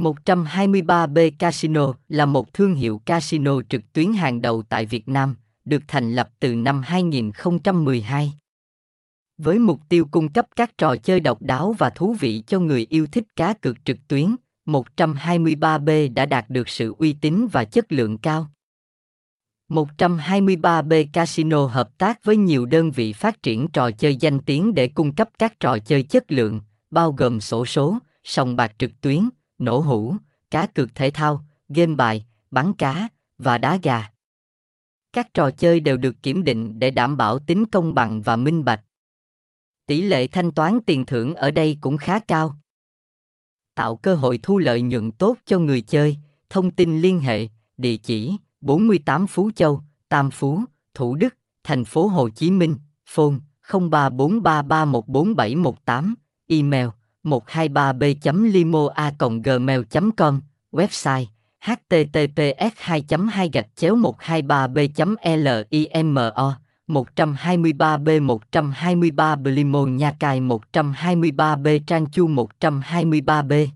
123B Casino là một thương hiệu casino trực tuyến hàng đầu tại Việt Nam, được thành lập từ năm 2012. Với mục tiêu cung cấp các trò chơi độc đáo và thú vị cho người yêu thích cá cược trực tuyến, 123B đã đạt được sự uy tín và chất lượng cao. 123B Casino hợp tác với nhiều đơn vị phát triển trò chơi danh tiếng để cung cấp các trò chơi chất lượng, bao gồm sổ số, sòng bạc trực tuyến, nổ hũ, cá cược thể thao, game bài, bắn cá và đá gà. Các trò chơi đều được kiểm định để đảm bảo tính công bằng và minh bạch. Tỷ lệ thanh toán tiền thưởng ở đây cũng khá cao. Tạo cơ hội thu lợi nhuận tốt cho người chơi, thông tin liên hệ, địa chỉ 48 Phú Châu, Tam Phú, Thủ Đức, thành phố Hồ Chí Minh, phone 0343314718, email 123b.limoa.gmail.com, website https 2 2 gạch chéo 123 b limo 123B 123 Blimo Nha Cài 123B Trang Chu 123B